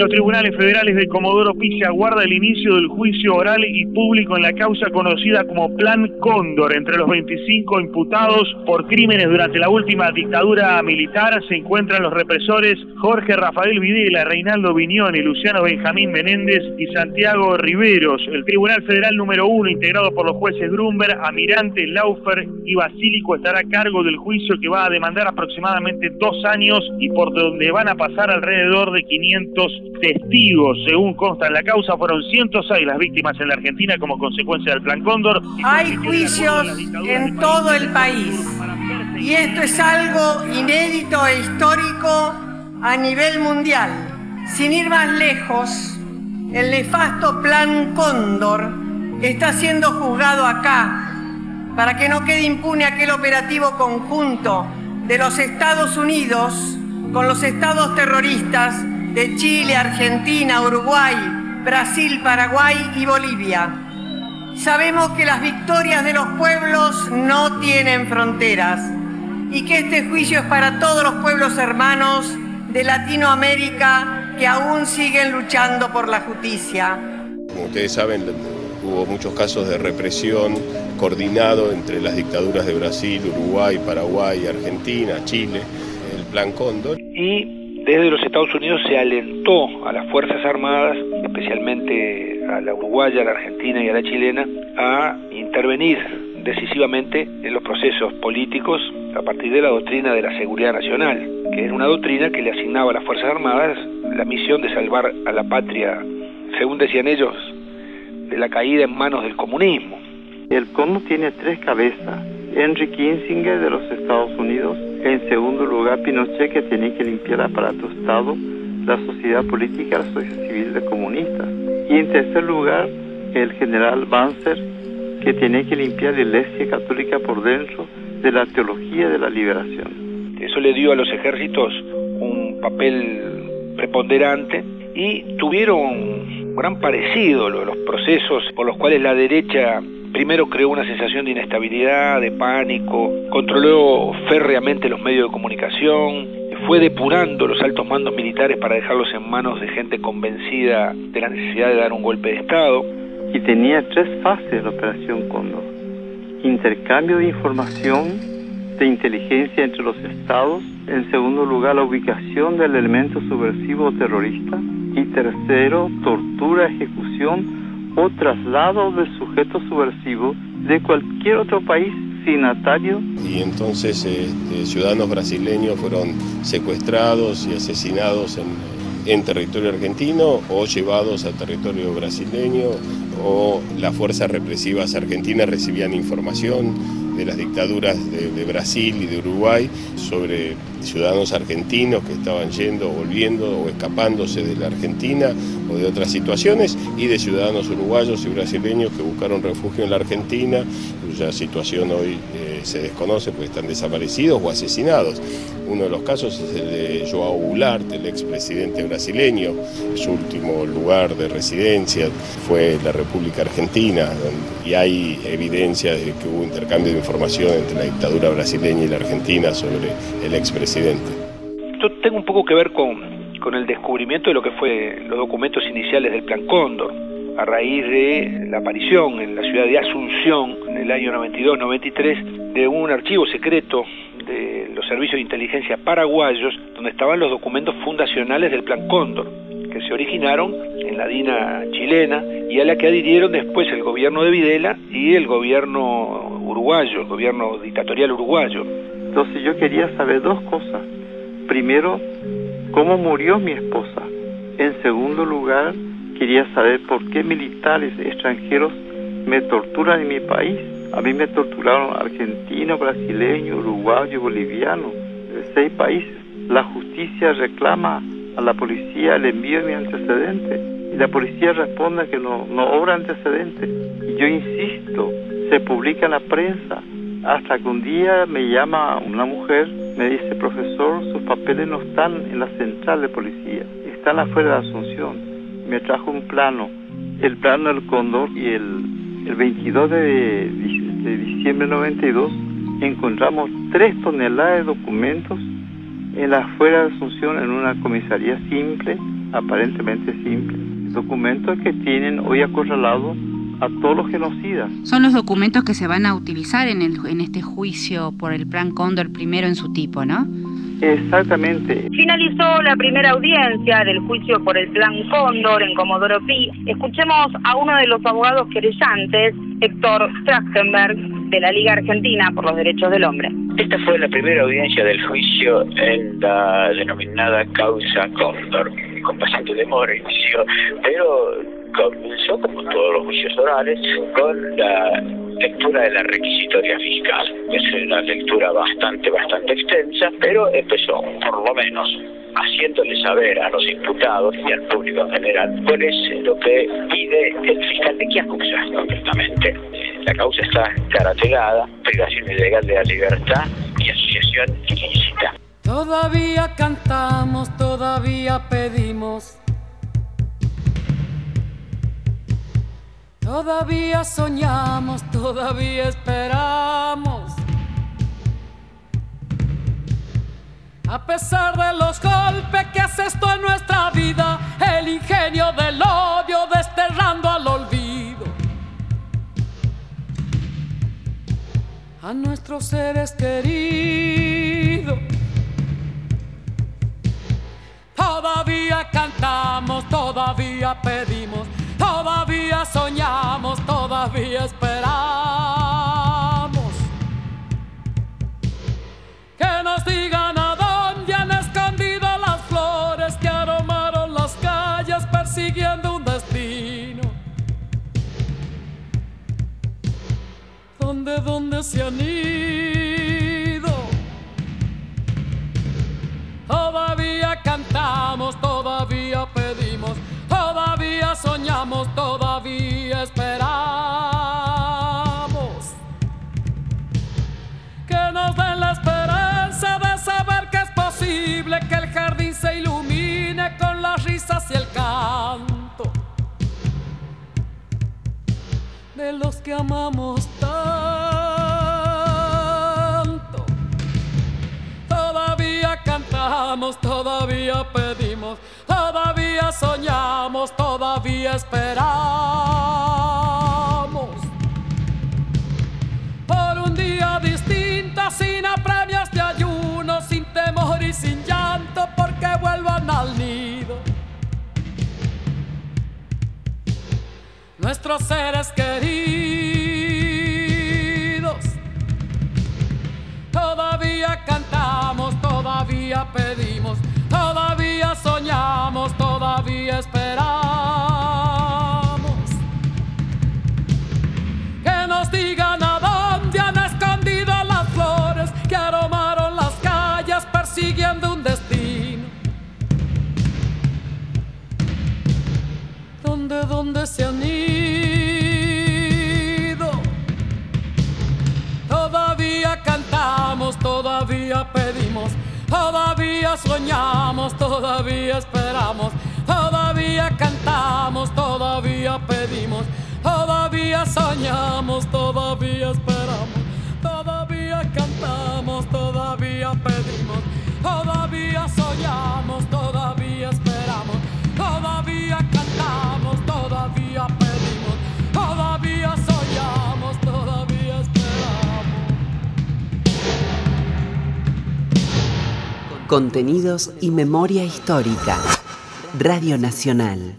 los tribunales federales de Comodoro Pi aguarda el inicio del juicio oral y público en la causa conocida como Plan Cóndor. Entre los 25 imputados por crímenes durante la última dictadura militar se encuentran los represores Jorge Rafael Videla, Reinaldo Viñoni, Luciano Benjamín Menéndez y Santiago Riveros. El Tribunal Federal número uno, integrado por los jueces Grumber, Amirante, Laufer y Basílico, estará a cargo del juicio que va a demandar aproximadamente dos años y por donde van a pasar alrededor de 500 testigos. Según consta en la causa, fueron 106 las víctimas en la Argentina como consecuencia del Plan Cóndor. Hay juicios en todo el país y esto es algo inédito e histórico a nivel mundial. Sin ir más lejos, el nefasto Plan Cóndor está siendo juzgado acá para que no quede impune aquel operativo conjunto de los Estados Unidos con los estados terroristas de Chile, Argentina, Uruguay, Brasil, Paraguay y Bolivia. Sabemos que las victorias de los pueblos no tienen fronteras y que este juicio es para todos los pueblos hermanos de Latinoamérica que aún siguen luchando por la justicia. Como ustedes saben, hubo muchos casos de represión coordinado entre las dictaduras de Brasil, Uruguay, Paraguay, Argentina, Chile, el Plan Cóndor. Y desde los Estados Unidos se alentó a las Fuerzas Armadas, especialmente a la uruguaya, a la argentina y a la chilena, a intervenir decisivamente en los procesos políticos a partir de la doctrina de la seguridad nacional, que era una doctrina que le asignaba a las Fuerzas Armadas la misión de salvar a la patria, según decían ellos, de la caída en manos del comunismo. El CONO tiene tres cabezas. Henry Kissinger de los Estados Unidos, en segundo lugar Pinochet que tenía que limpiar aparato Estado, la sociedad política, la sociedad civil de comunistas. Y en tercer lugar el general Banzer que tenía que limpiar la iglesia católica por dentro de la teología de la liberación. Eso le dio a los ejércitos un papel preponderante y tuvieron gran parecido los procesos por los cuales la derecha primero creó una sensación de inestabilidad, de pánico, controló férreamente los medios de comunicación, fue depurando los altos mandos militares para dejarlos en manos de gente convencida de la necesidad de dar un golpe de Estado. Y tenía tres fases la operación Cóndor. Intercambio de información, de inteligencia entre los estados, en segundo lugar la ubicación del elemento subversivo terrorista y tercero tortura, ejecución o traslado del sujeto subversivo de cualquier otro país signatario. Y entonces este, ciudadanos brasileños fueron secuestrados y asesinados en, en territorio argentino o llevados a territorio brasileño o las fuerzas represivas argentinas recibían información de las dictaduras de, Brasil y de Uruguay sobre ciudadanos argentinos que estaban yendo, volviendo o escapándose de la Argentina o de otras situaciones y de ciudadanos uruguayos y brasileños que buscaron refugio en la Argentina, cuya situación hoy se desconoce porque están desaparecidos o asesinados. Uno de los casos es el de Joao Goulart, el expresidente brasileño. Su último lugar de residencia fue la República Argentina y hay evidencia de que hubo intercambio de información entre la dictadura brasileña y la Argentina sobre el expresidente. Esto tengo un poco que ver con, con el descubrimiento de lo que fue los documentos iniciales del Plan Cóndor a raíz de la aparición en la ciudad de Asunción el año 92-93 de un archivo secreto de los servicios de inteligencia paraguayos donde estaban los documentos fundacionales del Plan Cóndor que se originaron en la DINA chilena y a la que adhirieron después el gobierno de Videla y el gobierno uruguayo, el gobierno dictatorial uruguayo. Entonces yo quería saber dos cosas. Primero, cómo murió mi esposa. En segundo lugar, quería saber por qué militares extranjeros me torturan en mi país. A mí me torturaron argentino, brasileño, uruguayo, boliviano, de seis países. La justicia reclama a la policía el envío de mi antecedente y la policía responde que no, no obra antecedente. Y yo insisto, se publica en la prensa, hasta que un día me llama una mujer, me dice, profesor, sus papeles no están en la central de policía, están afuera de Asunción. Me trajo un plano, el plano del Cóndor y el, el 22 de, de diciembre de 92 encontramos tres toneladas de documentos en la afuera de Asunción en una comisaría simple aparentemente simples, documentos que tienen hoy acorralado a todos los genocidas. Son los documentos que se van a utilizar en, el, en este juicio por el Plan Cóndor primero en su tipo, ¿no? Exactamente. Finalizó la primera audiencia del juicio por el Plan Cóndor en Comodoro Pi. Escuchemos a uno de los abogados querellantes, Héctor Trachtenberg, de la Liga Argentina por los Derechos del Hombre. Esta fue la primera audiencia del juicio en la denominada causa Cóndor, con bastante demora inició, pero comenzó, como todos los juicios orales, con la lectura de la requisitoria fiscal. Es una lectura bastante, bastante extensa, pero empezó, por lo menos, haciéndole saber a los imputados y al público en general cuál es lo que pide el fiscal de qué acusa concretamente. La causa está carategada, privación ilegal de la libertad y asociación ilícita. Todavía cantamos, todavía pedimos Todavía soñamos, todavía esperamos. A pesar de los golpes que hace esto en nuestra vida, el ingenio del odio desterrando al olvido. A nuestros seres queridos. Todavía cantamos, todavía pedimos Soñamos, todavía esperamos. Que nos digan a dónde han escondido las flores que aromaron las calles persiguiendo un destino. ¿Dónde, dónde se han ido? Todavía cantamos, todavía pedimos todavía soñamos, todavía esperamos. Que nos den la esperanza de saber que es posible que el jardín se ilumine con las risas y el canto de los que amamos tanto. Todavía cantamos, todavía pedimos soñamos, todavía esperamos. Por un día distinto, sin apremios de ayuno, sin temor y sin llanto, porque vuelvan al nido. Nuestros seres queridos, todavía cantamos, todavía pedimos todavía esperamos. Que nos digan a dónde han escondido las flores que aromaron las calles persiguiendo un destino. ¿Dónde, dónde se han ido? Todavía cantamos, todavía pedimos Todavía soñamos, todavía esperamos, cantamos, todavía pedimos, todavía soñamos, todavía esperamos, todavía cantamos, todavía pedimos, todavía soñamos, todavía esperamos, todavía cantamos, todavía pedimos, todavía soñamos, todavía Contenidos y memoria histórica. Radio Nacional.